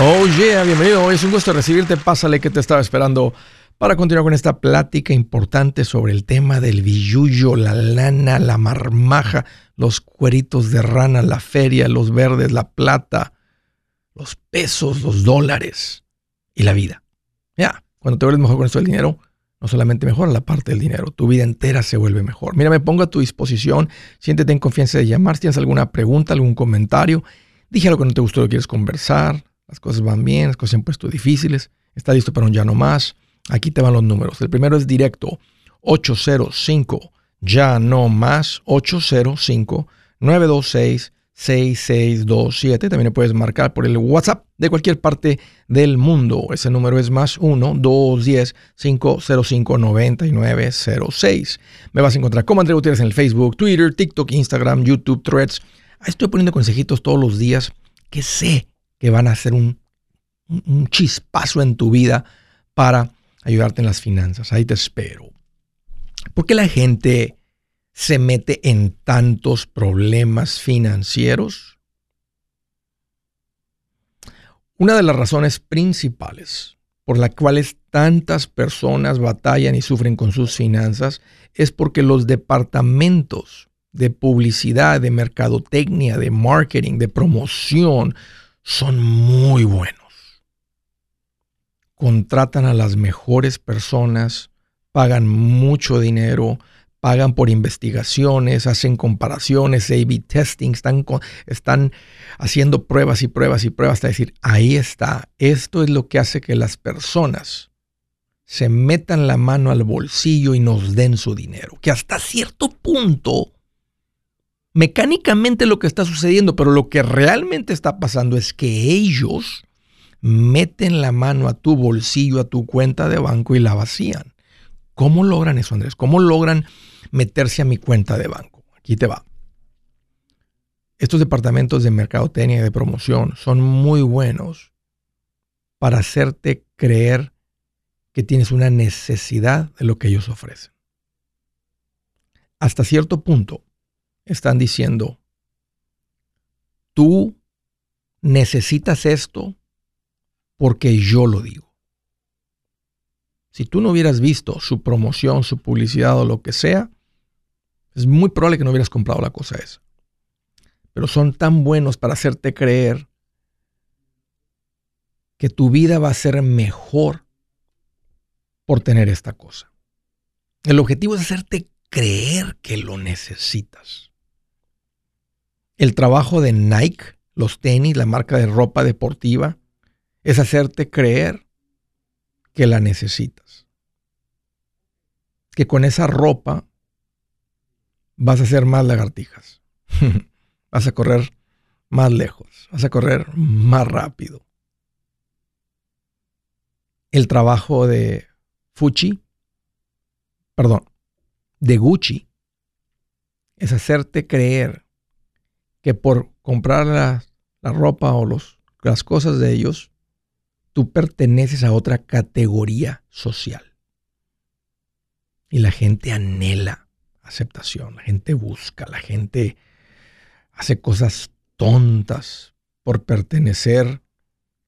Oh yeah, bienvenido. Es un gusto recibirte. Pásale que te estaba esperando para continuar con esta plática importante sobre el tema del billuyo, la lana, la marmaja, los cueritos de rana, la feria, los verdes, la plata, los pesos, los dólares y la vida. Ya, cuando te vuelves mejor con esto del dinero, no solamente mejora la parte del dinero, tu vida entera se vuelve mejor. Mira, me pongo a tu disposición, siéntete en confianza de llamar, si tienes alguna pregunta, algún comentario, dije algo que no te gustó, lo quieres conversar, las cosas van bien, las cosas se han puesto difíciles, está listo para un ya no más. Aquí te van los números. El primero es directo, 805 ya no más, 805 926 6627. También puedes marcar por el WhatsApp de cualquier parte del mundo. Ese número es más 1-210-505-9906. Me vas a encontrar como André Gutiérrez en el Facebook, Twitter, TikTok, Instagram, YouTube, Threads. Estoy poniendo consejitos todos los días que sé que van a hacer un, chispazo en tu vida para ayudarte en las finanzas. Ahí te espero. ¿Por qué la gente se mete en tantos problemas financieros? Una de las razones principales por las cuales tantas personas batallan y sufren con sus finanzas es porque los departamentos de publicidad, de mercadotecnia, de marketing, de promoción, son muy buenos. Contratan a las mejores personas, pagan mucho dinero, pagan por investigaciones, hacen comparaciones, A-B testing, están, están haciendo pruebas y pruebas y pruebas hasta decir, ahí está, esto es lo que hace que las personas se metan la mano al bolsillo y nos den su dinero, que hasta cierto punto mecánicamente lo que está sucediendo, pero lo que realmente está pasando es que ellos meten la mano a tu bolsillo, a tu cuenta de banco y la vacían. ¿Cómo logran eso, Andrés? ¿Cómo logran meterse a mi cuenta de banco? Aquí te va. Estos departamentos de mercadotecnia y de promoción son muy buenos para hacerte creer que tienes una necesidad de lo que ellos ofrecen. Hasta cierto punto, están diciendo, tú necesitas esto porque yo lo digo. Si tú no hubieras visto su promoción, su publicidad o lo que sea, es muy probable que no hubieras comprado la cosa esa. Pero son tan buenos para hacerte creer que tu vida va a ser mejor por tener esta cosa. El objetivo es hacerte creer que lo necesitas. El trabajo de Nike, los tenis, la marca de ropa deportiva, es hacerte creer que la necesitas. Que con esa ropa vas a hacer más lagartijas. vas a correr más lejos. Vas a correr más rápido. El trabajo de Fuchi, perdón, de Gucci, es hacerte creer que por comprar la, ropa o los, las cosas de ellos, tú perteneces a otra categoría social. Y la gente anhela aceptación, la gente busca, la gente hace cosas tontas por pertenecer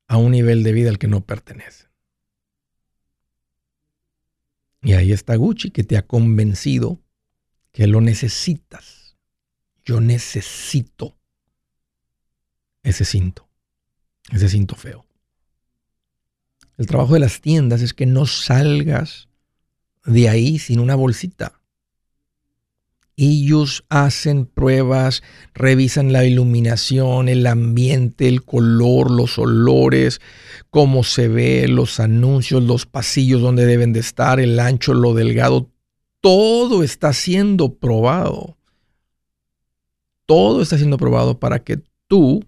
a un nivel de vida al que no pertenece. Y ahí está Gucci que te ha convencido que lo necesitas yo necesito ese cinto, ese cinto feo. El trabajo de las tiendas es que no salgas de ahí sin una bolsita. Ellos hacen pruebas, revisan la iluminación, el ambiente, el color, los olores, cómo se ve, los anuncios, los pasillos donde deben de estar, el ancho, lo delgado. Todo está siendo probado. Todo está siendo probado para que tú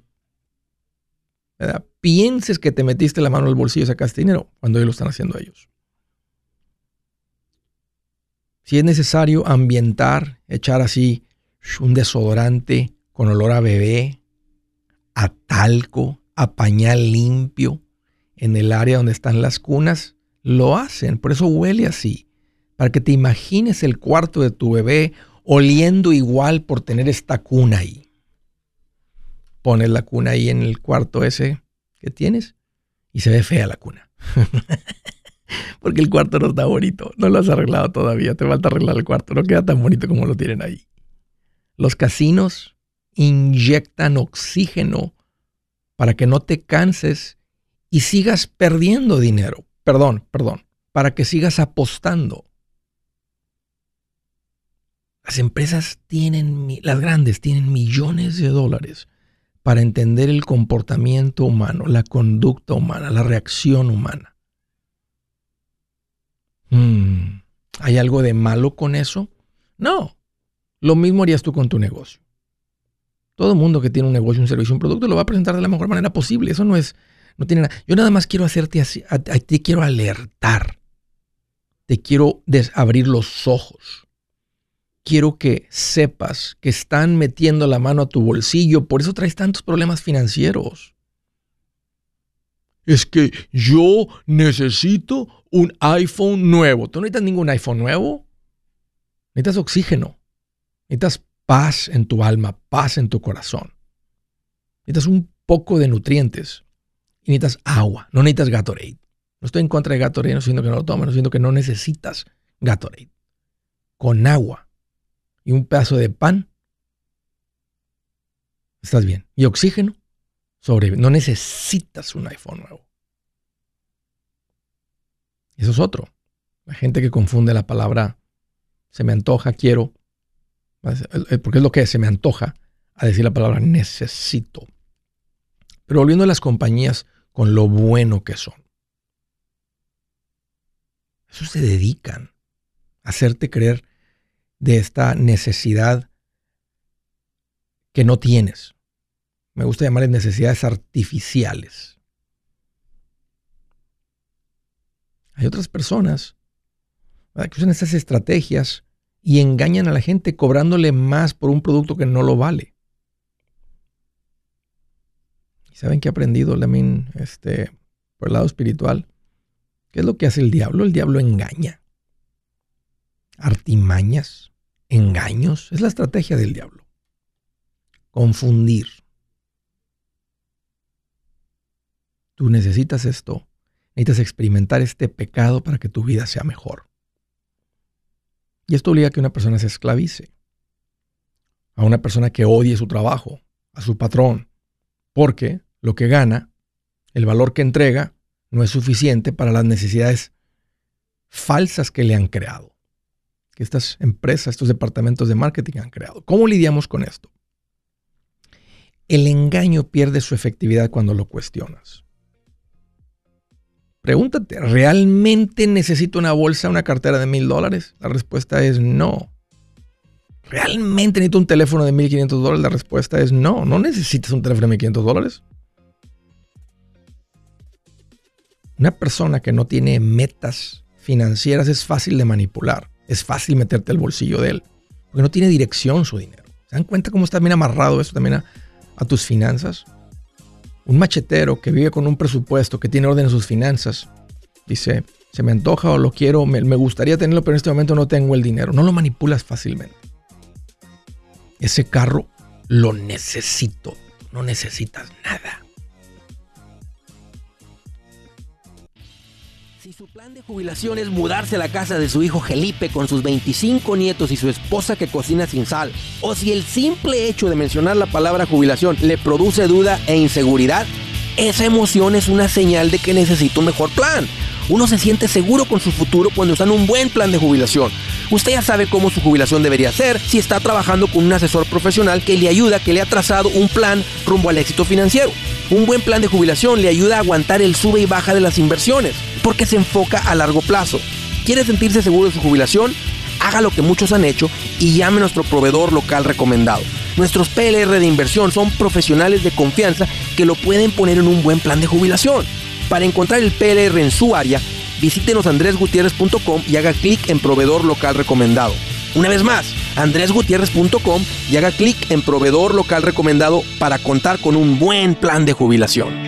pienses que te metiste la mano al bolsillo y sacaste dinero cuando ellos lo están haciendo ellos. Si es necesario ambientar, echar así un desodorante con olor a bebé, a talco, a pañal limpio en el área donde están las cunas, lo hacen. Por eso huele así. Para que te imagines el cuarto de tu bebé oliendo igual por tener esta cuna ahí. Pones la cuna ahí en el cuarto ese que tienes y se ve fea la cuna. Porque el cuarto no está bonito. No lo has arreglado todavía. Te falta arreglar el cuarto. No queda tan bonito como lo tienen ahí. Los casinos inyectan oxígeno para que no te canses y sigas perdiendo dinero. Perdón, perdón. Para que sigas apostando. Las empresas tienen, las grandes tienen millones de dólares para entender el comportamiento humano, la conducta humana, la reacción humana. Hmm, ¿Hay algo de malo con eso? No. Lo mismo harías tú con tu negocio. Todo mundo que tiene un negocio, un servicio, un producto lo va a presentar de la mejor manera posible. Eso no es, no tiene nada. Yo nada más quiero hacerte así, te quiero alertar. Te quiero abrir los ojos quiero que sepas que están metiendo la mano a tu bolsillo, por eso traes tantos problemas financieros. Es que yo necesito un iPhone nuevo. ¿Tú no necesitas ningún iPhone nuevo? Necesitas oxígeno. Necesitas paz en tu alma, paz en tu corazón. Necesitas un poco de nutrientes. Y necesitas agua. No necesitas Gatorade. No estoy en contra de Gatorade, no siento que no lo tomes, no siento que no necesitas Gatorade. Con agua y un pedazo de pan, estás bien. Y oxígeno, sobrevive. No necesitas un iPhone nuevo. Eso es otro. La gente que confunde la palabra se me antoja, quiero, porque es lo que se me antoja, a decir la palabra necesito. Pero volviendo a las compañías con lo bueno que son. Eso se dedican a hacerte creer de esta necesidad que no tienes. Me gusta llamarles necesidades artificiales. Hay otras personas que usan estas estrategias y engañan a la gente cobrándole más por un producto que no lo vale. ¿Y saben que he aprendido también este, por el lado espiritual? ¿Qué es lo que hace el diablo? El diablo engaña. Artimañas engaños. Es la estrategia del diablo. Confundir. Tú necesitas esto. Necesitas experimentar este pecado para que tu vida sea mejor. Y esto obliga a que una persona se esclavice. A una persona que odie su trabajo, a su patrón. Porque lo que gana, el valor que entrega, no es suficiente para las necesidades falsas que le han creado que estas empresas, estos departamentos de marketing han creado. ¿Cómo lidiamos con esto? El engaño pierde su efectividad cuando lo cuestionas. Pregúntate, ¿realmente necesito una bolsa, una cartera de mil dólares? La respuesta es no. ¿Realmente necesito un teléfono de 1.500 dólares? La respuesta es no. No necesitas un teléfono de 1.500 dólares. Una persona que no tiene metas financieras es fácil de manipular es fácil meterte al bolsillo de él, porque no tiene dirección su dinero. ¿Se dan cuenta cómo está bien amarrado eso también a, tus finanzas? Un machetero que vive con un presupuesto, que tiene orden en sus finanzas, dice, se me antoja o lo quiero, me, me gustaría tenerlo, pero en este momento no tengo el dinero. No lo manipulas fácilmente. Ese carro lo necesito. No necesitas nada. Jubilación es mudarse a la casa de su hijo Felipe con sus 25 nietos y su esposa que cocina sin sal, o si el simple hecho de mencionar la palabra jubilación le produce duda e inseguridad, esa emoción es una señal de que necesita un mejor plan. Uno se siente seguro con su futuro cuando está en un buen plan de jubilación. Usted ya sabe cómo su jubilación debería ser si está trabajando con un asesor profesional que le ayuda, que le ha trazado un plan rumbo al éxito financiero. Un buen plan de jubilación le ayuda a aguantar el sube y baja de las inversiones, porque se enfoca a largo plazo. ¿Quiere sentirse seguro de su jubilación? Haga lo que muchos han hecho y llame a nuestro proveedor local recomendado. Nuestros PLR de inversión son profesionales de confianza que lo pueden poner en un buen plan de jubilación. Para encontrar el PLR en su área, visítenos andresgutierrez.com y haga clic en proveedor local recomendado. Una vez más, andresgutierrez.com y haga clic en proveedor local recomendado para contar con un buen plan de jubilación.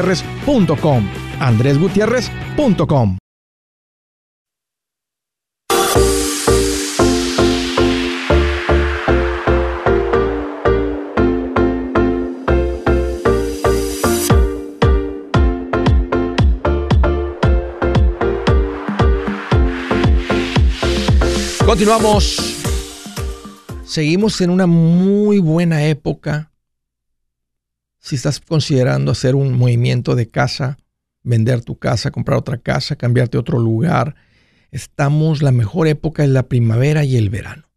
andresgutierrez.com. andresgutierrez.com. Continuamos. Seguimos en una muy buena época si estás considerando hacer un movimiento de casa, vender tu casa, comprar otra casa, cambiarte a otro lugar, estamos, la mejor época es la primavera y el verano.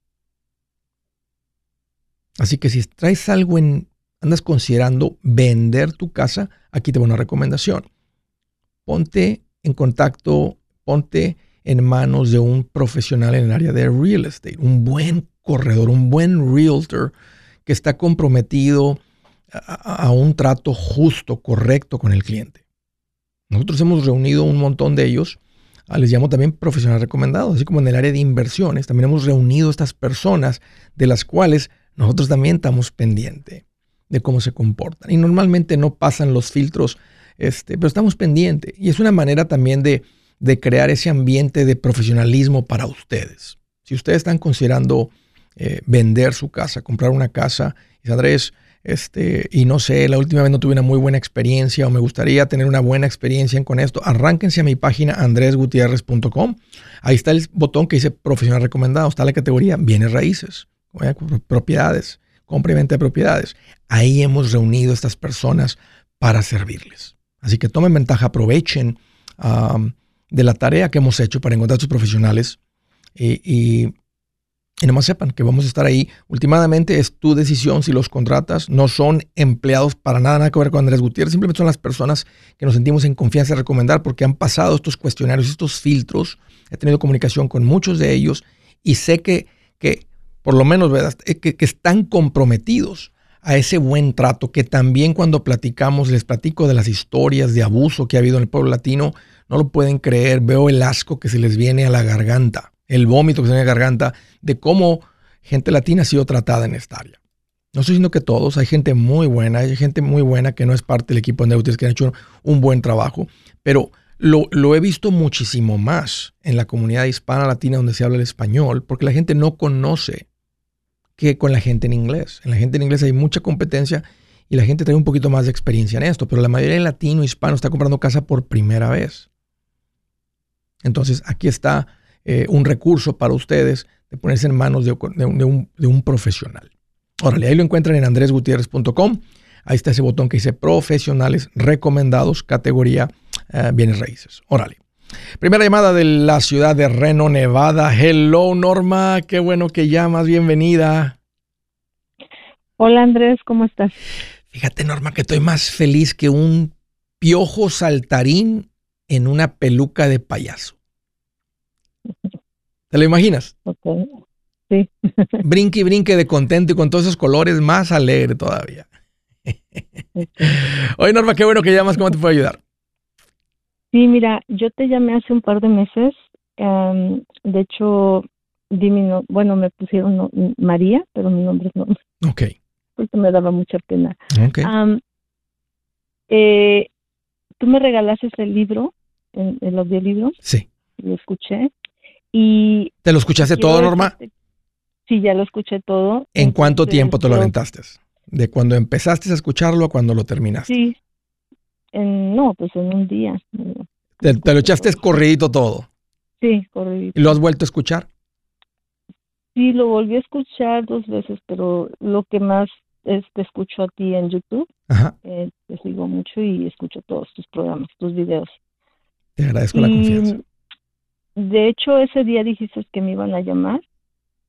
Así que si traes algo en, andas considerando vender tu casa, aquí te voy una recomendación. Ponte en contacto, ponte en manos de un profesional en el área de real estate, un buen corredor, un buen realtor que está comprometido a, un trato justo, correcto con el cliente. Nosotros hemos reunido un montón de ellos, ah, les llamo también profesionales recomendados, así como en el área de inversiones, también hemos reunido estas personas de las cuales nosotros también estamos pendientes de cómo se comportan. Y normalmente no pasan los filtros, este, pero estamos pendientes. Y es una manera también de, crear ese ambiente de profesionalismo para ustedes. Si ustedes están considerando eh, vender su casa, comprar una casa, y Andrés, este, y no sé, la última vez no tuve una muy buena experiencia o me gustaría tener una buena experiencia con esto, arránquense a mi página andresgutierrez.com. Ahí está el botón que dice profesional recomendado, está la categoría bienes raíces, propiedades, compra y venta de propiedades. Ahí hemos reunido a estas personas para servirles. Así que tomen ventaja, aprovechen de la tarea que hemos hecho para encontrar a estos profesionales y y nomás sepan que vamos a estar ahí. Últimamente es tu decisión si los contratas. No son empleados para nada, nada que ver con Andrés Gutiérrez. Simplemente son las personas que nos sentimos en confianza de recomendar porque han pasado estos cuestionarios, estos filtros. He tenido comunicación con muchos de ellos y sé que, que por lo menos. Eh, que, que están comprometidos a ese buen trato, que también cuando platicamos, les platico de las historias de abuso que ha habido en el pueblo latino, no lo pueden creer, veo el asco que se les viene a la garganta el vómito que se en la garganta, de cómo gente latina ha sido tratada en esta área. No estoy diciendo que todos, hay gente muy buena, hay gente muy buena que no es parte del equipo de Neutris, que han hecho un buen trabajo, pero lo, lo, he visto muchísimo más en la comunidad hispana latina donde se habla el español, porque la gente no conoce que con la gente en inglés. En la gente en inglés hay mucha competencia y la gente tiene un poquito más de experiencia en esto, pero la mayoría de latino hispano está comprando casa por primera vez. Entonces, aquí está eh, un recurso para ustedes de ponerse en manos de, un, profesional. Órale, ahí lo encuentran en andresgutierrez.com. Ahí está ese botón que dice profesionales recomendados, categoría eh, bienes raíces. Órale. Primera llamada de la ciudad de Reno, Nevada. Hello, Norma. Qué bueno que llamas. Bienvenida. Hola, Andrés. ¿Cómo estás? Fíjate, Norma, que estoy más feliz que un piojo saltarín en una peluca de payaso. ¿Te lo imaginas? Sí. brinque y brinque de contento y con todos esos colores más alegre todavía. Oye, Norma, qué bueno que llamas. ¿Cómo te puedo ayudar? Sí, mira, yo te llamé hace un par de meses. de hecho, di bueno, me pusieron María, pero mi nombre es Norma. Ok. Porque me daba mucha pena. Ok. Eh, Tú me regalaste el libro, el, el audiolibro. Sí lo escuché. Y ¿Te lo escuchaste todo, Norma? Sí, ya lo escuché todo. ¿En cuánto tiempo te lo aventaste? ¿De cuando empezaste a escucharlo a cuando lo terminaste? Sí. no, pues en un día. ¿Te, lo echaste corridito todo? Sí, corridito. ¿Y lo has vuelto a escuchar? Sí, lo volví a escuchar dos veces, pero lo que más es te escucho a ti en YouTube. Ajá. Eh, te sigo mucho y escucho todos tus programas, tus videos. Te agradezco la confianza de hecho, ese día dijiste que me iban a llamar,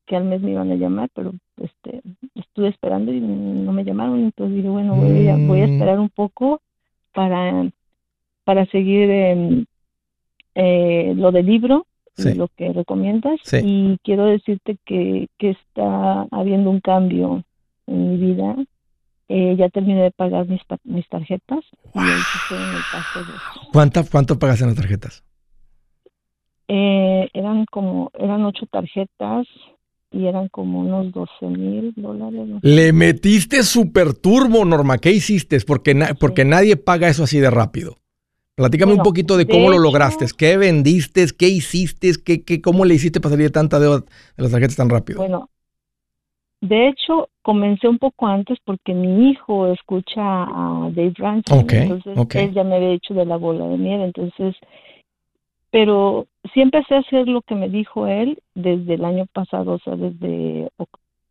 que al mes me iban a llamar, pero este, estuve esperando y no me llamaron, entonces dije, bueno, voy a, voy a mm. esperar un poco para, para seguir eh, lo del libro, lo que recomiendas, y quiero decirte que, que está habiendo un cambio en mi vida. Eh, ya terminé de pagar mis, mis tarjetas. ¿Cuánto, ¿Cuánto pagas en las tarjetas? Eh, eran como, eran ocho tarjetas y eran como unos 12 mil dólares. Le metiste super turbo, Norma. ¿Qué hiciste? Porque, porque nadie paga eso así de rápido. Platícame un poquito de cómo lo lograste. ¿Qué vendiste? ¿Qué hiciste? ¿Qué, qué, ¿Cómo le hiciste para salir de tanta deuda de las tarjetas tan rápido? Bueno, de hecho, comencé un poco antes porque mi hijo escucha a Dave Ramsey. entonces, él ya me había dicho de la bola de nieve. Entonces, pero sí empecé a hacer lo que me dijo él desde el año pasado, o sea, desde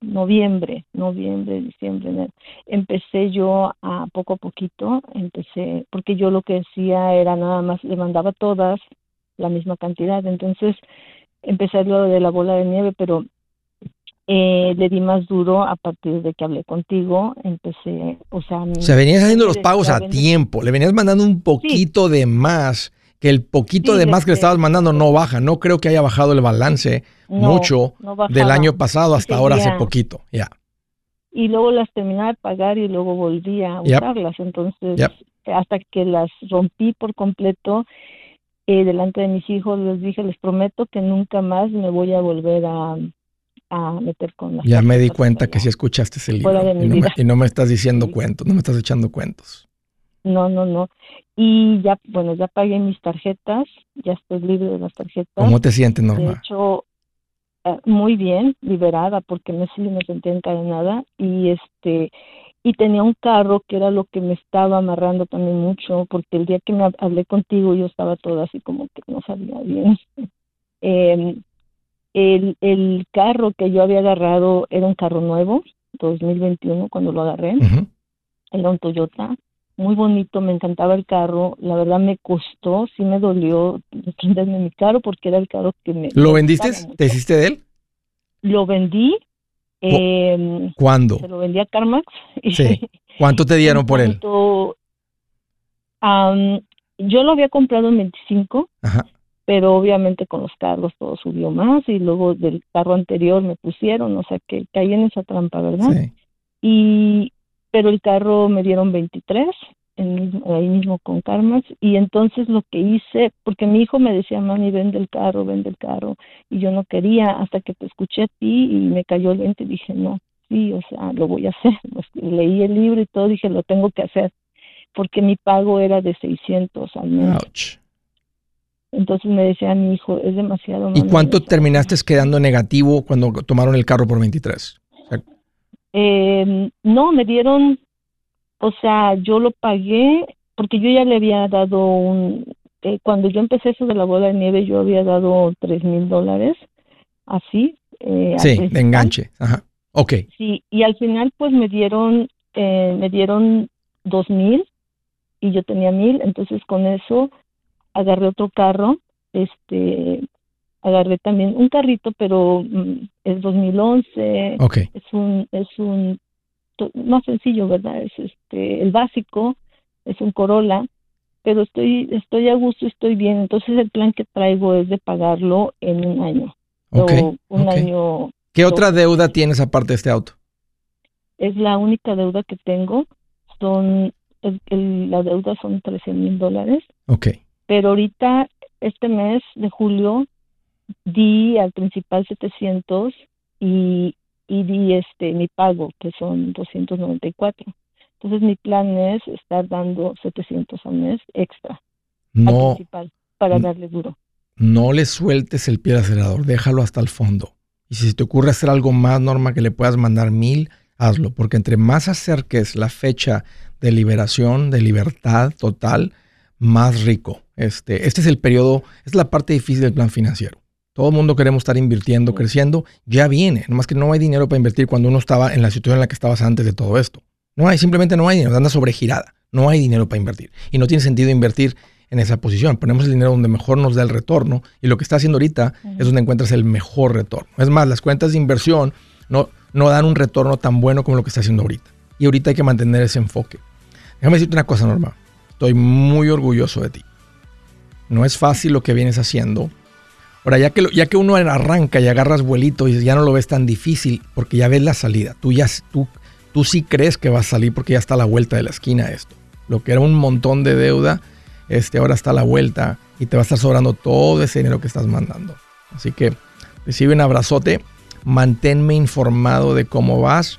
noviembre, noviembre, diciembre. Empecé yo a poco a poquito, empecé, porque yo lo que decía era nada más, le mandaba todas la misma cantidad. Entonces, empecé lo de la bola de nieve, pero eh, le di más duro a partir de que hablé contigo, empecé, o sea... O sea, venías haciendo los pagos a tiempo, le venías mandando un poquito de más que el poquito de más que le estabas mandando no baja. No creo que haya bajado el balance mucho del año pasado hasta ahora hace poquito. Ya. Y luego las terminaba de pagar y luego volvía a usarlas. Entonces, hasta que las rompí por completo eh, delante de mis hijos, les dije, les prometo que nunca más me voy a volver a, meter con las Ya me di cuenta que si escuchaste ese libro y no, me, y no, me, estás diciendo cuentos, no me estás echando cuentos. No, no, no. Y ya, bueno, ya pagué mis tarjetas, ya estoy libre de las tarjetas. ¿Cómo te sientes, Norma? De hecho, eh, muy bien, liberada, porque no sí me sentía encadenada y este y tenía un carro que era lo que me estaba amarrando también mucho, porque el día que me hablé contigo yo estaba toda así como que no sabía bien. Em, el, el carro que yo había agarrado era un carro nuevo, 2021 cuando lo agarré, era un Toyota, muy bonito, me encantaba el carro, la verdad me costó, sí me dolió desprenderme mi carro porque era el carro que me... ¿Lo vendiste? ¿Te hiciste de él? Lo vendí. Eh, ¿Cuándo? Se lo vendí a CarMax. Sí. ¿Cuánto te dieron por él? yo lo había comprado en 25, pero obviamente con los carros todo subió más y luego del carro anterior me pusieron, o sea que caí en esa trampa, ¿verdad? Sí. Y pero el carro me dieron 23, ahí mismo con Carmas, y entonces lo que hice, porque mi hijo me decía, mami, vende el carro, vende el carro, y yo no quería, hasta que te escuché a ti y me cayó el lente y dije, no, sí, o sea, lo voy a hacer. Pues, leí el libro y todo, dije, lo tengo que hacer, porque mi pago era de 600 al mes. Entonces me decía mi hijo, es demasiado. ¿Y cuánto terminaste quedando negativo cuando tomaron el carro por 23? Eh, no, me dieron, o sea, yo lo pagué porque yo ya le había dado un, eh, cuando yo empecé eso de la bola de nieve, yo había dado tres mil dólares, así. Eh, sí, de enganche, ajá, ok. Sí, y al final pues me dieron, eh, me dieron dos mil y yo tenía mil, entonces con eso agarré otro carro, este, agarré también un carrito, pero mm, es 2011. Okay. Es un es un más sencillo, ¿verdad? Es este el básico, es un Corolla, pero estoy estoy a gusto, estoy bien. Entonces el plan que traigo es de pagarlo en un año. Okay. un año. ¿Qué otra deuda tienes aparte de este auto? Es la única deuda que tengo. Son la deuda son 13 mil dólares. Ok. Pero ahorita este mes de julio di al principal 700 y, y di este mi pago, que son 294. Entonces mi plan es estar dando 700 al mes extra al principal para darle duro. No le sueltes el pie al acelerador, déjalo hasta el fondo. Y si te ocurre hacer algo más, Norma, que le puedas mandar mil, hazlo, porque entre más acerques la fecha de liberación, de libertad total, más rico. Este, este es el periodo, es la parte difícil del plan financiero. Todo el mundo queremos estar invirtiendo, creciendo. Ya viene. Nomás que no hay dinero para invertir cuando uno estaba en la situación en la que estabas antes de todo esto. No hay, simplemente no hay dinero. Anda sobregirada. No hay dinero para invertir. Y no tiene sentido invertir en esa posición. Ponemos el dinero donde mejor nos da el retorno y lo que está haciendo ahorita es donde encuentras el mejor retorno. Es más, las cuentas de inversión no, no dan un retorno tan bueno como lo que está haciendo ahorita. Y ahorita hay que mantener ese enfoque. Déjame decirte una cosa, Norma. Estoy muy orgulloso de ti. No es fácil lo que vienes haciendo. Ahora, ya que, ya que uno arranca y agarras vuelito y ya no lo ves tan difícil porque ya ves la salida. Tú, ya, tú, tú sí crees que va a salir porque ya está a la vuelta de la esquina esto. Lo que era un montón de deuda este, ahora está a la vuelta y te va a estar sobrando todo ese dinero que estás mandando. Así que recibe un abrazote, manténme informado de cómo vas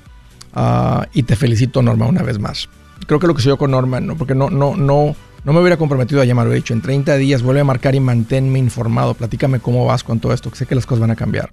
ah, y te felicito Norma una vez más. Creo que lo que soy yo con Norma, ¿no? porque no, no, no, no me hubiera comprometido a llamar, he dicho, en 30 días vuelve a marcar y manténme informado, platícame cómo vas con todo esto, que sé que las cosas van a cambiar.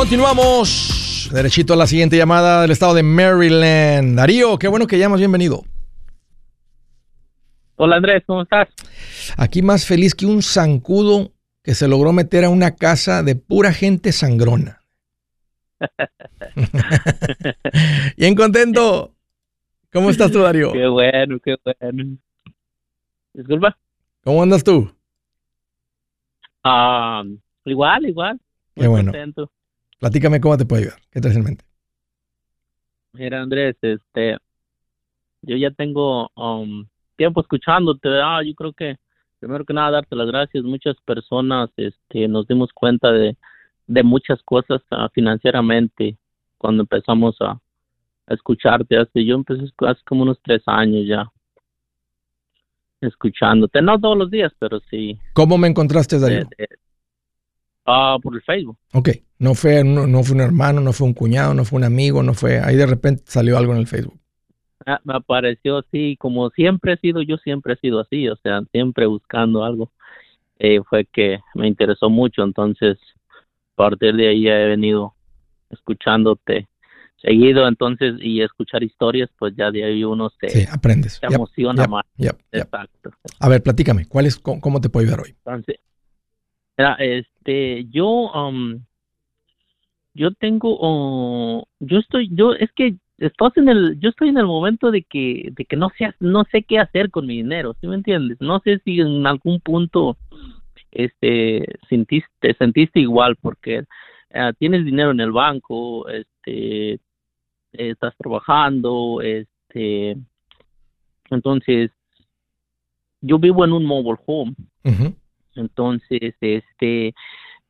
Continuamos. Derechito a la siguiente llamada del estado de Maryland. Darío, qué bueno que llamas, bienvenido. Hola Andrés, ¿cómo estás? Aquí más feliz que un zancudo que se logró meter a una casa de pura gente sangrona. Bien contento. ¿Cómo estás tú, Darío? Qué bueno, qué bueno. Disculpa. ¿Cómo andas tú? Ah, igual, igual. qué bueno. Platícame cómo te puedo ayudar. ¿Qué traes en mente? Mira, Andrés, este, yo ya tengo um, tiempo escuchándote. Ah, yo creo que primero que nada darte las gracias. Muchas personas, este, nos dimos cuenta de, de muchas cosas uh, financieramente cuando empezamos a, escucharte. Hace, yo empecé hace como unos tres años ya escuchándote, no todos los días, pero sí. ¿Cómo me encontraste, Darío? Ah, por el Facebook. Ok, no fue, no, fue un hermano, no fue un cuñado, no fue un amigo, no fue, ahí de repente salió algo en el Facebook. Ah, me apareció así, como siempre he sido, yo siempre he sido así, o sea, siempre buscando algo. Eh, fue que me interesó mucho, entonces a partir de ahí he venido escuchándote seguido, entonces, y escuchar historias, pues ya de ahí uno se, sí, aprendes. se emociona más. Exacto. A ver, platícame, ¿cuál es, cómo, te puedo ayudar hoy? Entonces, este, yo, um, yo tengo, yo estoy, yo, es que estás en el, yo estoy en el momento de que, de que no sé, no sé qué hacer con mi dinero, ¿sí me entiendes? No sé si en algún punto, este, sentiste, te sentiste igual porque eh, tienes dinero en el banco, este, estás trabajando, este, entonces, yo vivo en un mobile home. Entonces, este,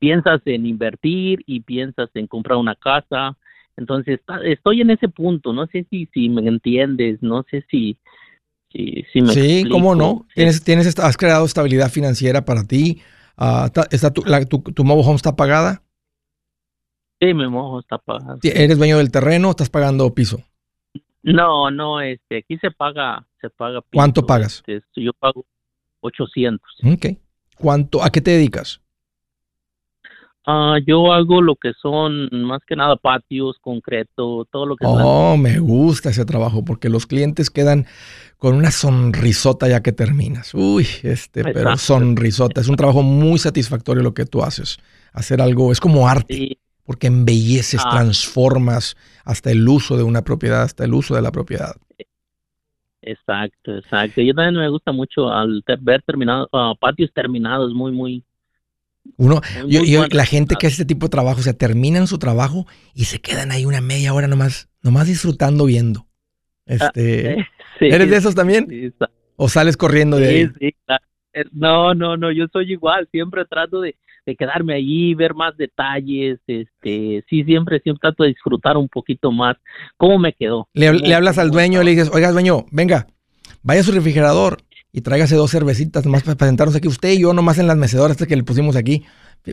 piensas en invertir y piensas en comprar una casa. Entonces, estoy en ese punto. No sé si, si me entiendes, no sé si, si, si me Sí, cómo no. ¿Tienes, tienes, has creado estabilidad financiera para ti. Uh, está, tu, tu, mobile home está pagada? Sí, mi mobile home está pagada. ¿Eres dueño del terreno o estás pagando piso? No, no, este, aquí se paga, se paga piso. ¿Cuánto pagas? Este, yo pago 800. Ok. ¿Cuánto, ¿A qué te dedicas? Ah, yo hago lo que son más que nada patios, concreto, todo lo que... Oh, me gusta ese trabajo porque los clientes quedan con una sonrisota ya que terminas. Uy, este, pero sonrisota. Es un trabajo muy satisfactorio lo que tú haces. Hacer algo, es como arte. porque embelleces, ah. transformas hasta el uso de una propiedad, hasta el uso de la propiedad. Exacto, exacto. Yo también me gusta mucho al ver terminado, ah, patios terminados, muy, muy. Uno, yo, la gente que hace este tipo de trabajo, o sea, terminan su trabajo y se quedan ahí una media hora nomás, nomás disfrutando viendo. Ah, este, ¿Eres de esos también? ¿O sales corriendo de ahí? Eh, no, no, no, yo soy igual, siempre trato de, quedarme allí, ver más detalles, este, sí, siempre, siempre trato de disfrutar un poquito más. ¿Cómo me quedó? Le, hablas al dueño, le dices, oiga, dueño, venga, vaya a su refrigerador y tráigase dos cervecitas nomás para, sentarnos aquí, usted y yo nomás en las mecedoras que le pusimos aquí.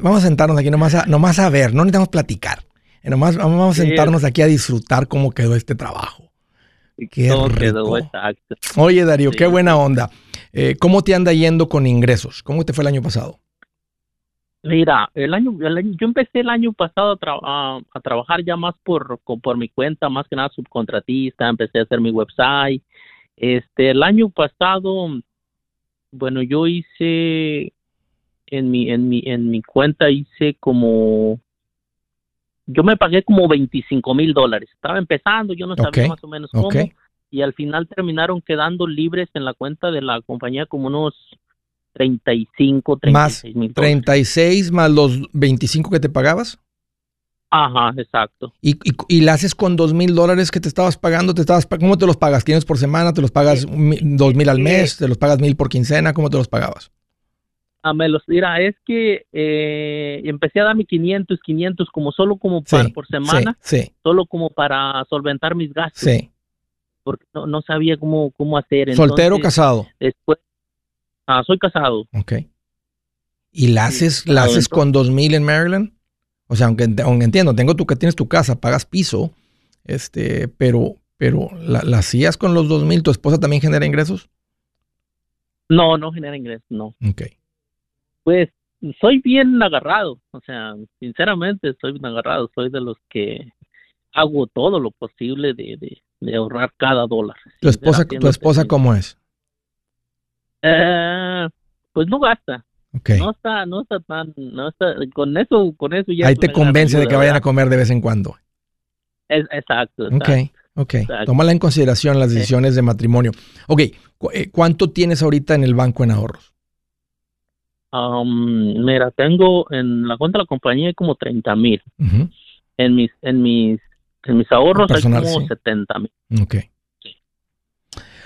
Vamos a sentarnos aquí nomás a, nomás a ver, no necesitamos platicar. Eh, nomás vamos a sentarnos aquí a disfrutar cómo quedó este trabajo. Qué rico. Oye, Darío, qué buena onda. Eh, ¿Cómo te anda yendo con ingresos? ¿Cómo te fue el año pasado? Mira, el año, yo empecé el año pasado a, trabajar ya más por, por mi cuenta, más que nada subcontratista, empecé a hacer mi website. Este, el año pasado, bueno, yo hice en mi, en mi, en mi cuenta hice como, yo me pagué como 25 mil dólares. Estaba empezando, yo no sabía más o menos cómo y al final terminaron quedando libres en la cuenta de la compañía como unos 35, 36 mil. 36 más los 25 que te pagabas. Ajá, exacto. ¿Y, y, la haces con dos mil dólares que te estabas pagando? Te estabas, ¿Cómo te los pagas? ¿Tienes por semana? ¿Te los pagas dos mil al mes? ¿Te los pagas mil por quincena? ¿Cómo te los pagabas? Ah, me los, mira, es que eh, empecé a darme 500, 500 como solo como para, por semana, sí, solo como para solventar mis gastos. Sí porque no, sabía cómo, cómo hacer. ¿Soltero o casado? Después, ah, soy casado. Ok. ¿Y la haces, la haces con dos mil en Maryland? O sea, aunque, entiendo, tengo tú que tienes tu casa, pagas piso, este, pero, pero ¿la, la hacías con los dos mil? ¿Tu esposa también genera ingresos? No, no genera ingresos, no. Ok. Pues soy bien agarrado, o sea, sinceramente soy bien agarrado, soy de los que hago todo lo posible de, de ahorrar cada dólar. ¿Tu esposa, tu esposa cómo es? Eh, pues no gasta. Okay. No está, no está tan, no está, con eso, con eso ya. Ahí te convence de que vayan a comer de vez en cuando. Es, exacto, exacto. Ok, ok. Tómala en consideración las decisiones de matrimonio. Ok, eh, ¿cuánto tienes ahorita en el banco en ahorros? Um, mira, tengo en la cuenta de la compañía como 30 mil. En mis, en mis en mis ahorros hay como 70 mil. Ok.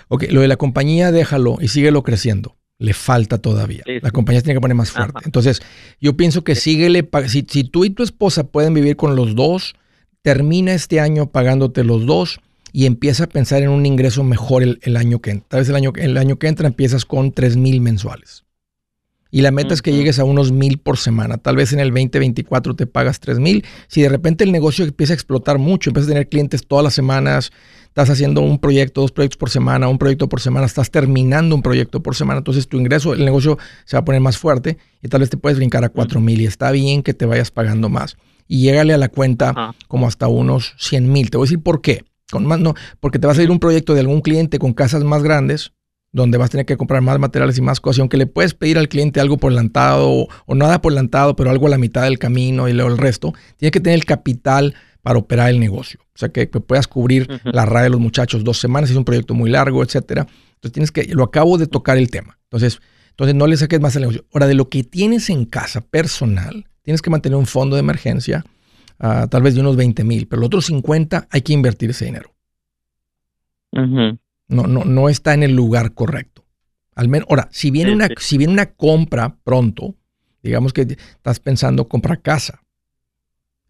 Ok, lo de la compañía déjalo y síguelo creciendo. Le falta todavía. La compañía tiene que poner más fuerte. Entonces, yo pienso que síguele. Si, si tú y tu esposa pueden vivir con los dos, termina este año pagándote los dos y empieza a pensar en un ingreso mejor el, año que entra. Tal vez el año, el año que entra empiezas con 3 mil mensuales. Y la meta es que llegues a unos mil por semana. Tal vez en el 2024 te pagas tres mil. Si de repente el negocio empieza a explotar mucho, empiezas a tener clientes todas las semanas, estás haciendo un proyecto, dos proyectos por semana, un proyecto por semana, estás terminando un proyecto por semana, entonces tu ingreso, el negocio se va a poner más fuerte y tal vez te puedes brincar a cuatro mil y está bien que te vayas pagando más. Y llégale a la cuenta como hasta unos 100 mil. Te voy a decir por qué. Con más, no, porque te va a salir un proyecto de algún cliente con casas más grandes donde vas a tener que comprar más materiales y más cosas. aunque le puedes pedir al cliente algo por delantado o, o, nada por delantado, pero algo a la mitad del camino y luego el resto, tienes que tener el capital para operar el negocio. O sea, que, puedas cubrir la raya de los muchachos dos semanas, es un proyecto muy largo, etcétera. Entonces tienes que, lo acabo de tocar el tema. Entonces, entonces no le saques más al negocio. Ahora, de lo que tienes en casa personal, tienes que mantener un fondo de emergencia, ah, tal vez de unos 20 mil, pero los otros 50 hay que invertir ese dinero. No, no, no está en el lugar correcto. Al menos, ahora, si viene, una, si viene una compra pronto, digamos que estás pensando comprar casa,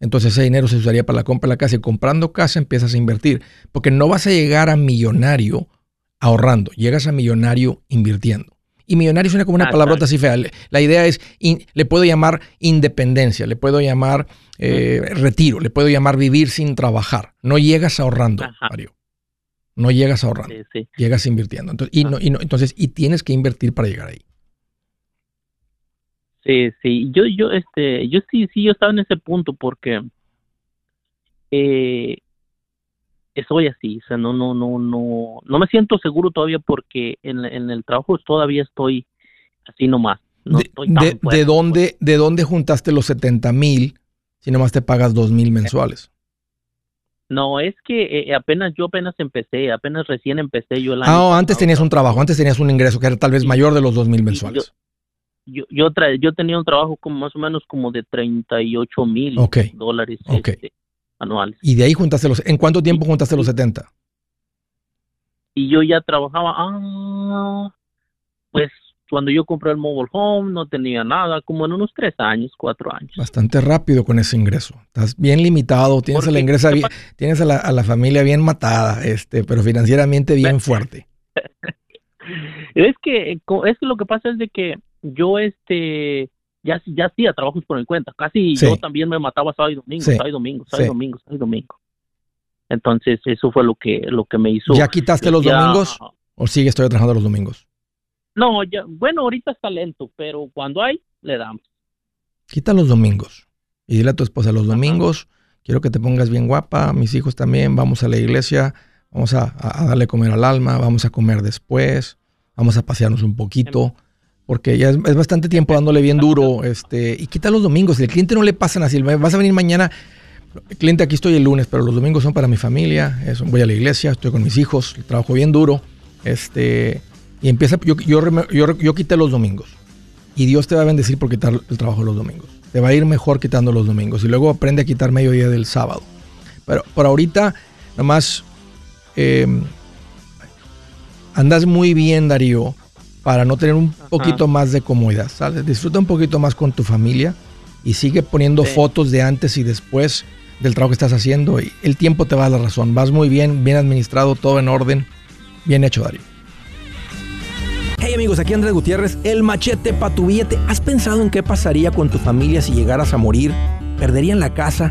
entonces ese dinero se usaría para la compra de la casa y comprando casa empiezas a invertir, porque no vas a llegar a millonario ahorrando, llegas a millonario invirtiendo. Y millonario suena como una palabrota así fea. La idea es, le puedo llamar independencia, le puedo llamar eh, retiro, le puedo llamar vivir sin trabajar. No llegas ahorrando, Mario. No llegas ahorrando, llegas invirtiendo. Entonces, y, no, y no, entonces, y tienes que invertir para llegar ahí. Sí, sí, yo, yo, este, yo sí, sí, yo estaba en ese punto porque eh, soy así, o sea, no, no, no, no, no me siento seguro todavía porque en, en el trabajo todavía estoy así nomás. No de, de, dónde, ¿De dónde juntaste los 70 mil si nomás te pagas dos mil mensuales? No, es que eh, apenas yo apenas empecé, apenas recién empecé yo el año. Ah, antes tenías un trabajo, antes tenías un ingreso que era tal vez mayor de los dos mil mensuales. Yo, yo, yo, tenía un trabajo como más o menos como de 38 mil dólares este, anuales. Y de ahí juntaste los, ¿en cuánto tiempo juntaste los 70? Y yo ya trabajaba, ah, pues cuando yo compré el mobile home no tenía nada, como en unos tres años, cuatro años. Bastante rápido con ese ingreso. Estás bien limitado, tienes, la, ingresa tienes a la, familia bien matada, este, pero financieramente bien fuerte. es que es que lo que pasa es de que yo este ya ya hacía trabajos por mi cuenta, casi yo también me mataba sábado y domingo, sábado y domingo, sábado y domingo, sábado y domingo. Entonces eso fue lo que lo que me hizo. ¿Ya quitaste los domingos o sigues todavía trabajando los domingos? No, ya, bueno, ahorita está lento, pero cuando hay, le damos. Quita los domingos. Y dile a tu esposa, los domingos quiero que te pongas bien guapa, mis hijos también, vamos a la iglesia, vamos a, darle comer al alma, vamos a comer después, vamos a pasearnos un poquito, porque ya es, bastante tiempo dándole bien duro, este, y quita los domingos, si el cliente no le pasan así, vas a venir mañana, el cliente aquí estoy el lunes, pero los domingos son para mi familia, eso, voy a la iglesia, estoy con mis hijos, trabajo bien duro, este, y empieza, yo, yo, yo, quité los domingos. Y Dios te va a bendecir por quitar el trabajo los domingos. Te va a ir mejor quitando los domingos. Y luego aprende a quitar mediodía del sábado. Pero por ahorita, nomás eh, andas muy bien, Darío, para no tener un poquito más de comodidad. ¿sabes? Disfruta un poquito más con tu familia y sigue poniendo fotos de antes y después del trabajo que estás haciendo. Y el tiempo te va a dar la razón. Vas muy bien, bien administrado, todo en orden. Bien hecho, Darío. Hey amigos, aquí Andrés Gutiérrez, el machete para tu billete. ¿Has pensado en qué pasaría con tu familia si llegaras a morir? ¿Perderían la casa?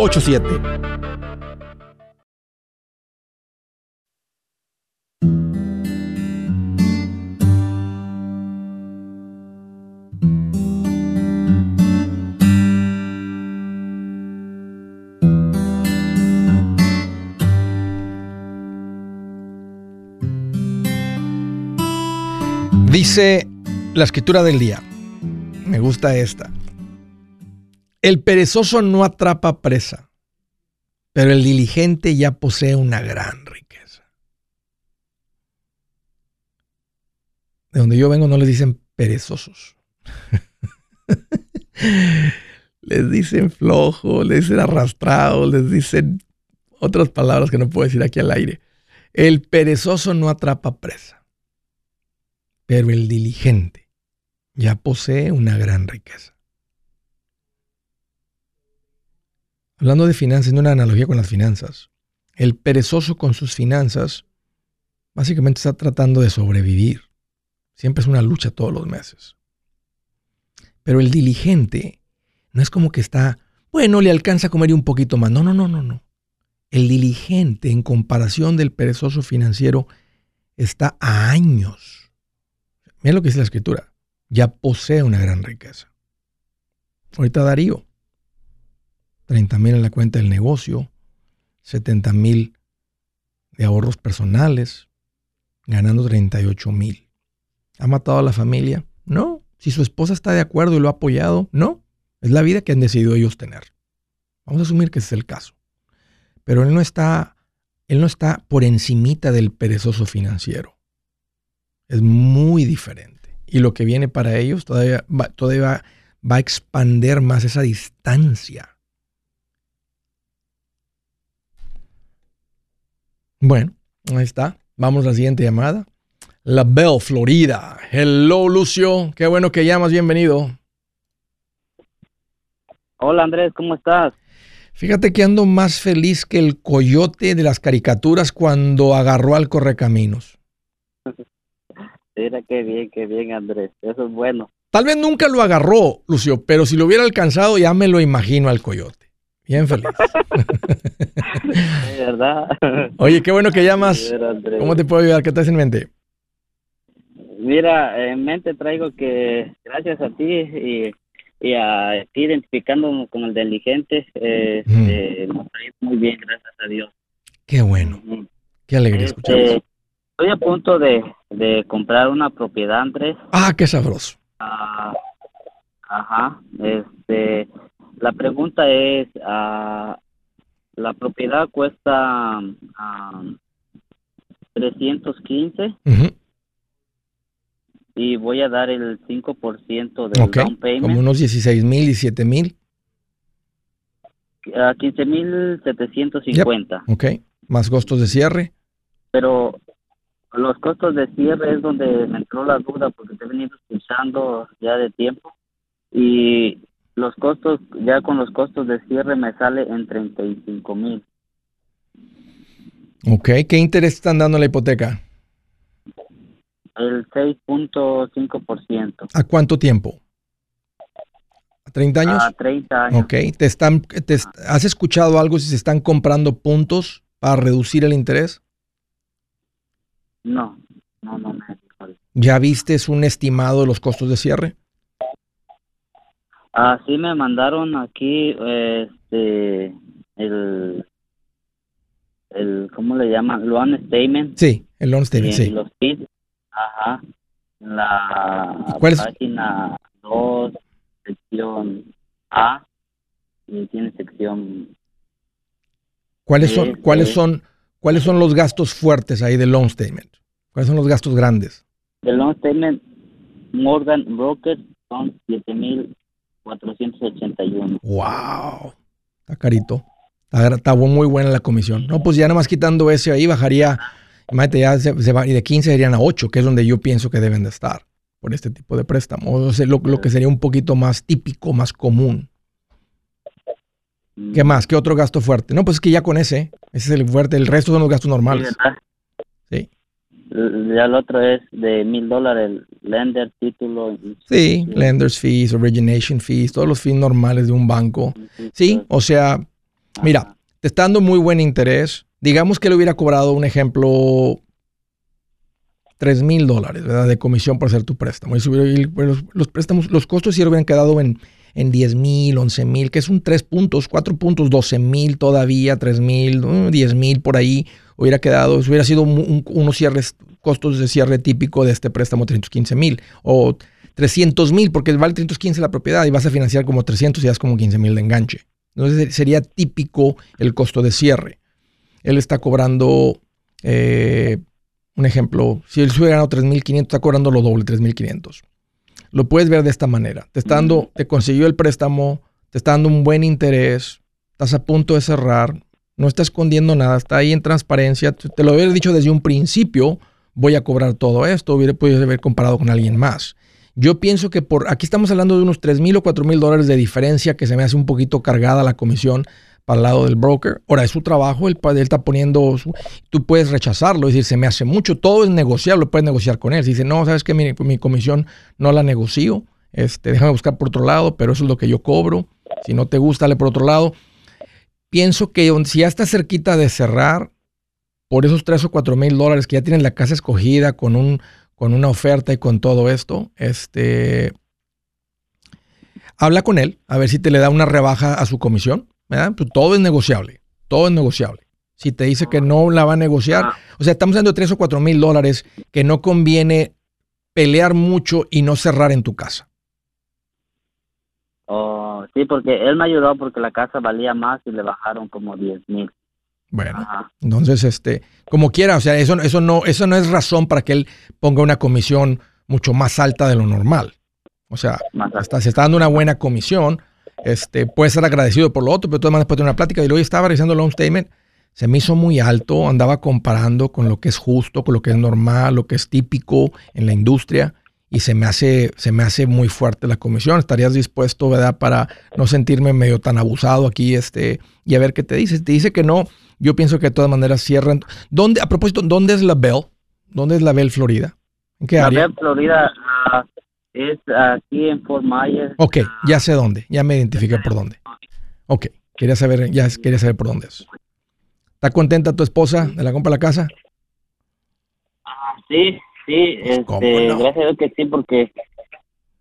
Dice la escritura del día. Me gusta esta. El perezoso no atrapa presa, pero el diligente ya posee una gran riqueza. De donde yo vengo no les dicen perezosos. les dicen flojo, les dicen arrastrado, les dicen otras palabras que no puedo decir aquí al aire. El perezoso no atrapa presa pero el diligente ya posee una gran riqueza. Hablando de finanzas, no una analogía con las finanzas. El perezoso con sus finanzas básicamente está tratando de sobrevivir. Siempre es una lucha todos los meses. Pero el diligente no es como que está, bueno, le alcanza a comer un poquito más. No, no, no, no, no. El diligente en comparación del perezoso financiero está a años Mira lo que dice la escritura. Ya posee una gran riqueza. Ahorita Darío. 30 mil en la cuenta del negocio. 70 mil de ahorros personales. Ganando 38 mil. ¿Ha matado a la familia? No. Si su esposa está de acuerdo y lo ha apoyado, no. Es la vida que han decidido ellos tener. Vamos a asumir que ese es el caso. Pero él no está, él no está por encimita del perezoso financiero. Es muy diferente. Y lo que viene para ellos todavía va, todavía va, a expander más esa distancia. Bueno, ahí está. Vamos a la siguiente llamada. La Bell, Florida. Hello, Lucio. Qué bueno que llamas. Bienvenido. Hola Andrés, ¿cómo estás? Fíjate que ando más feliz que el coyote de las caricaturas cuando agarró al correcaminos. Mira qué bien, qué bien Andrés, eso es bueno. Tal vez nunca lo agarró, Lucio, pero si lo hubiera alcanzado ya me lo imagino al coyote. Bien feliz. verdad. Oye, qué bueno que llamas. ¿Cómo te puedo ayudar? ¿Qué hace en mente? Mira, en mente traigo que gracias a ti y, a ti identificando con el diligente, eh, eh, nos ha ido muy bien, gracias a Dios. Qué bueno. Qué alegría escuchar este, Estoy a punto de, comprar una propiedad, Andrés. Ah, qué sabroso. Ah, ajá. Este, la pregunta es, ah, la propiedad cuesta 315 y voy a dar el 5% del down payment. Como unos 16 mil, 17 mil. A 15 mil 750. Ok, más costos de cierre. Pero los costos de cierre es donde me entró la duda porque te he venido escuchando ya de tiempo y los costos, ya con los costos de cierre me sale en 35 mil. Ok, ¿qué interés están dando la hipoteca? El 6.5%. ¿A cuánto tiempo? ¿A 30 años? A 30 años. Ok, ¿Te están, te, ¿has escuchado algo si se están comprando puntos para reducir el interés? No, no, no me ¿Ya viste un estimado de los costos de cierre? Ah, sí me mandaron aquí este el el ¿cómo le llaman? Loan statement. Sí, el loan statement, sí. Los fees, ajá. La página 2, sección A y tiene sección ¿Cuáles son cuáles son cuáles son los gastos fuertes ahí del loan statement? ¿Cuáles son los gastos grandes? El loan statement Morgan Broker son 7000 481. ¡Wow! Está carito. Está, muy buena la comisión. No, pues ya nada más quitando ese ahí bajaría, imagínate, ya se, va, y de 15 serían a 8, que es donde yo pienso que deben de estar por este tipo de préstamo. O sea, lo, que sería un poquito más típico, más común. ¿Qué más? ¿Qué otro gasto fuerte? No, pues es que ya con ese, ese es el fuerte, el resto son los gastos normales. Sí. Ya el otro es de mil dólares, lender, título. Sí, lenders fees, origination fees, todos los fees normales de un banco. Sí, o sea, mira, te está dando muy buen interés. Digamos que le hubiera cobrado un ejemplo, tres mil dólares, ¿verdad? De comisión por hacer tu préstamo. Y los, los préstamos, los costos sí hubieran quedado en, en 10 mil, 11 mil, que es un 3 puntos, 4 puntos, 12 mil todavía, 3 mil, 10 mil por ahí hubiera quedado, hubiera sido unos cierres, costos de cierre típico de este préstamo 315 mil o 300 mil, porque vale 315 la propiedad y vas a financiar como 300 y das como 15 mil de enganche. Entonces sería típico el costo de cierre. Él está cobrando, eh, un ejemplo, si él hubiera ganado 3.500, está cobrando lo doble, 3.500. Lo puedes ver de esta manera. Te está dando, te consiguió el préstamo, te está dando un buen interés, estás a punto de cerrar, no está escondiendo nada, está ahí en transparencia. Te lo hubiera dicho desde un principio, voy a cobrar todo esto, hubiera podido haber comparado con alguien más. Yo pienso que por aquí estamos hablando de unos 3 mil o 4 mil dólares de diferencia que se me hace un poquito cargada la comisión para el lado del broker. Ahora es su trabajo, él, está poniendo, tú puedes rechazarlo, es decir, se me hace mucho, todo es negociable, puedes negociar con él. Si dice, no, sabes que mi, mi, comisión no la negocio, este, déjame buscar por otro lado, pero eso es lo que yo cobro. Si no te gusta, dale por otro lado pienso que si ya está cerquita de cerrar, por esos 3 o 4 mil dólares que ya tienen la casa escogida con, un, con una oferta y con todo esto, este, habla con él a ver si te le da una rebaja a su comisión. ¿verdad? Pues todo es negociable, todo es negociable. Si te dice que no la va a negociar, o sea, estamos hablando de 3 o 4 mil dólares que no conviene pelear mucho y no cerrar en tu casa. Oh, sí, porque él me ayudó porque la casa valía más y le bajaron como 10 mil. Bueno, entonces, este, como quiera, o sea, eso, eso, no, eso no es razón para que él ponga una comisión mucho más alta de lo normal. O sea, está, se está dando una buena comisión, este, puede ser agradecido por lo otro, pero de todas maneras después de una plática y luego estaba revisando el loan statement, se me hizo muy alto, andaba comparando con lo que es justo, con lo que es normal, lo que es típico en la industria y se me hace, se me hace muy fuerte la comisión. ¿Estarías dispuesto, verdad, para no sentirme medio tan abusado aquí este, y a ver qué te dice? Te dice que no, yo pienso que de todas maneras cierran. ¿Dónde, a propósito, ¿dónde es la Bell? ¿Dónde es la Bell, Florida? ¿En qué área? La Bell, Florida, ah, es aquí en Fort Myers. Ok, ya sé dónde, ya me identifiqué por dónde. Ok, quería saber, ya quería saber por dónde es. ¿Está contenta tu esposa de la compra de la casa? Ah, sí, Sí, este, gracias a Dios que sí, porque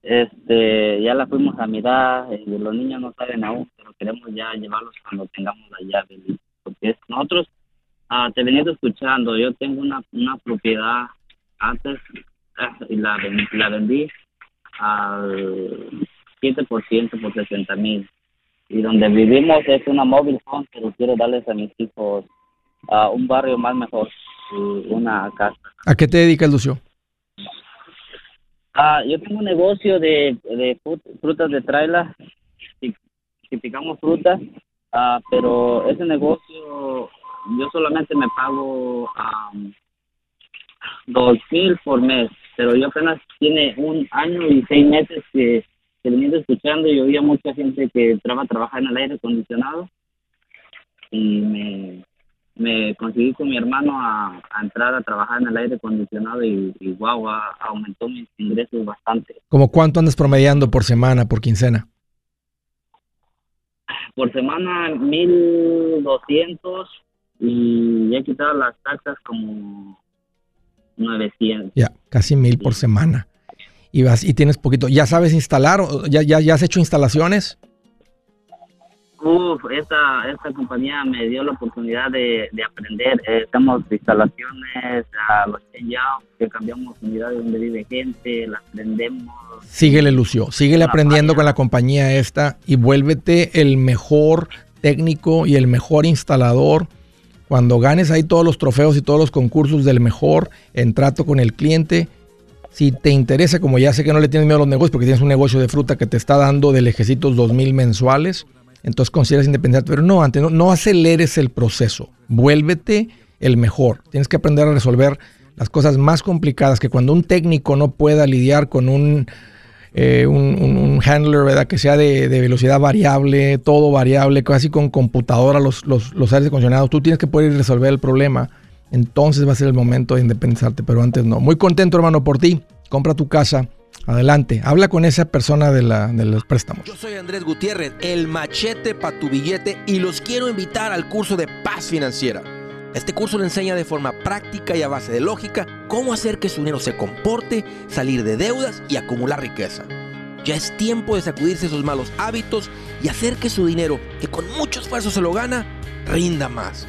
este ya la fuimos a mirar, y los niños no saben aún, pero queremos ya llevarlos cuando tengamos la llave, porque nosotros ah, te venía escuchando, yo tengo una, una propiedad antes ah, y la, la vendí al 7% por 60 mil y donde vivimos es una móvil home, pero quiero darles a mis hijos a un barrio más mejor una casa. ¿A qué te dedicas, Lucio? Ah, yo tengo un negocio de, de frutas de traila, si, picamos frutas, ah, pero ese negocio yo solamente me pago dos mil por mes, pero yo apenas tiene un año y seis meses que, que venido escuchando y oía mucha gente que traba trabajar en el aire acondicionado y me, me conseguí con mi hermano a, entrar a trabajar en el aire acondicionado y, y wow, aumentó mis ingresos bastante. ¿Cómo cuánto andas promediando por semana, por quincena? Por semana 1200 y he quitado las taxas como 900. Ya, casi mil por semana. Y vas y tienes poquito. ¿Ya sabes instalar? ¿Ya, ya, ya has hecho instalaciones? Uf, esta, esta compañía me dio la oportunidad de, aprender. Eh, estamos instalaciones, a los que cambiamos unidades donde vive gente, las aprendemos. Síguele, Lucio, síguele aprendiendo con la compañía esta y vuélvete el mejor técnico y el mejor instalador. Cuando ganes ahí todos los trofeos y todos los concursos del mejor en trato con el cliente, si te interesa, como ya sé que no le tienes miedo a los negocios porque tienes un negocio de fruta que te está dando de lejecitos dos mil mensuales, entonces consideras independiente. Pero no, antes, no, aceleres el proceso. Vuélvete el mejor. Tienes que aprender a resolver las cosas más complicadas que cuando un técnico no pueda lidiar con un, eh, un, handler, ¿verdad? Que sea de, velocidad variable, todo variable, casi con computadora, los, los, los aires acondicionados. Tú tienes que poder resolver el problema. Entonces va a ser el momento de independizarte, pero antes no. Muy contento, hermano, por ti. Compra tu casa Adelante, habla con esa persona de, la, los préstamos. Yo soy Andrés Gutiérrez, el machete para tu billete y los quiero invitar al curso de paz financiera. Este curso le enseña de forma práctica y a base de lógica cómo hacer que su dinero se comporte, salir de deudas y acumular riqueza. Ya es tiempo de sacudirse esos malos hábitos y hacer que su dinero, que con mucho esfuerzo se lo gana, rinda más.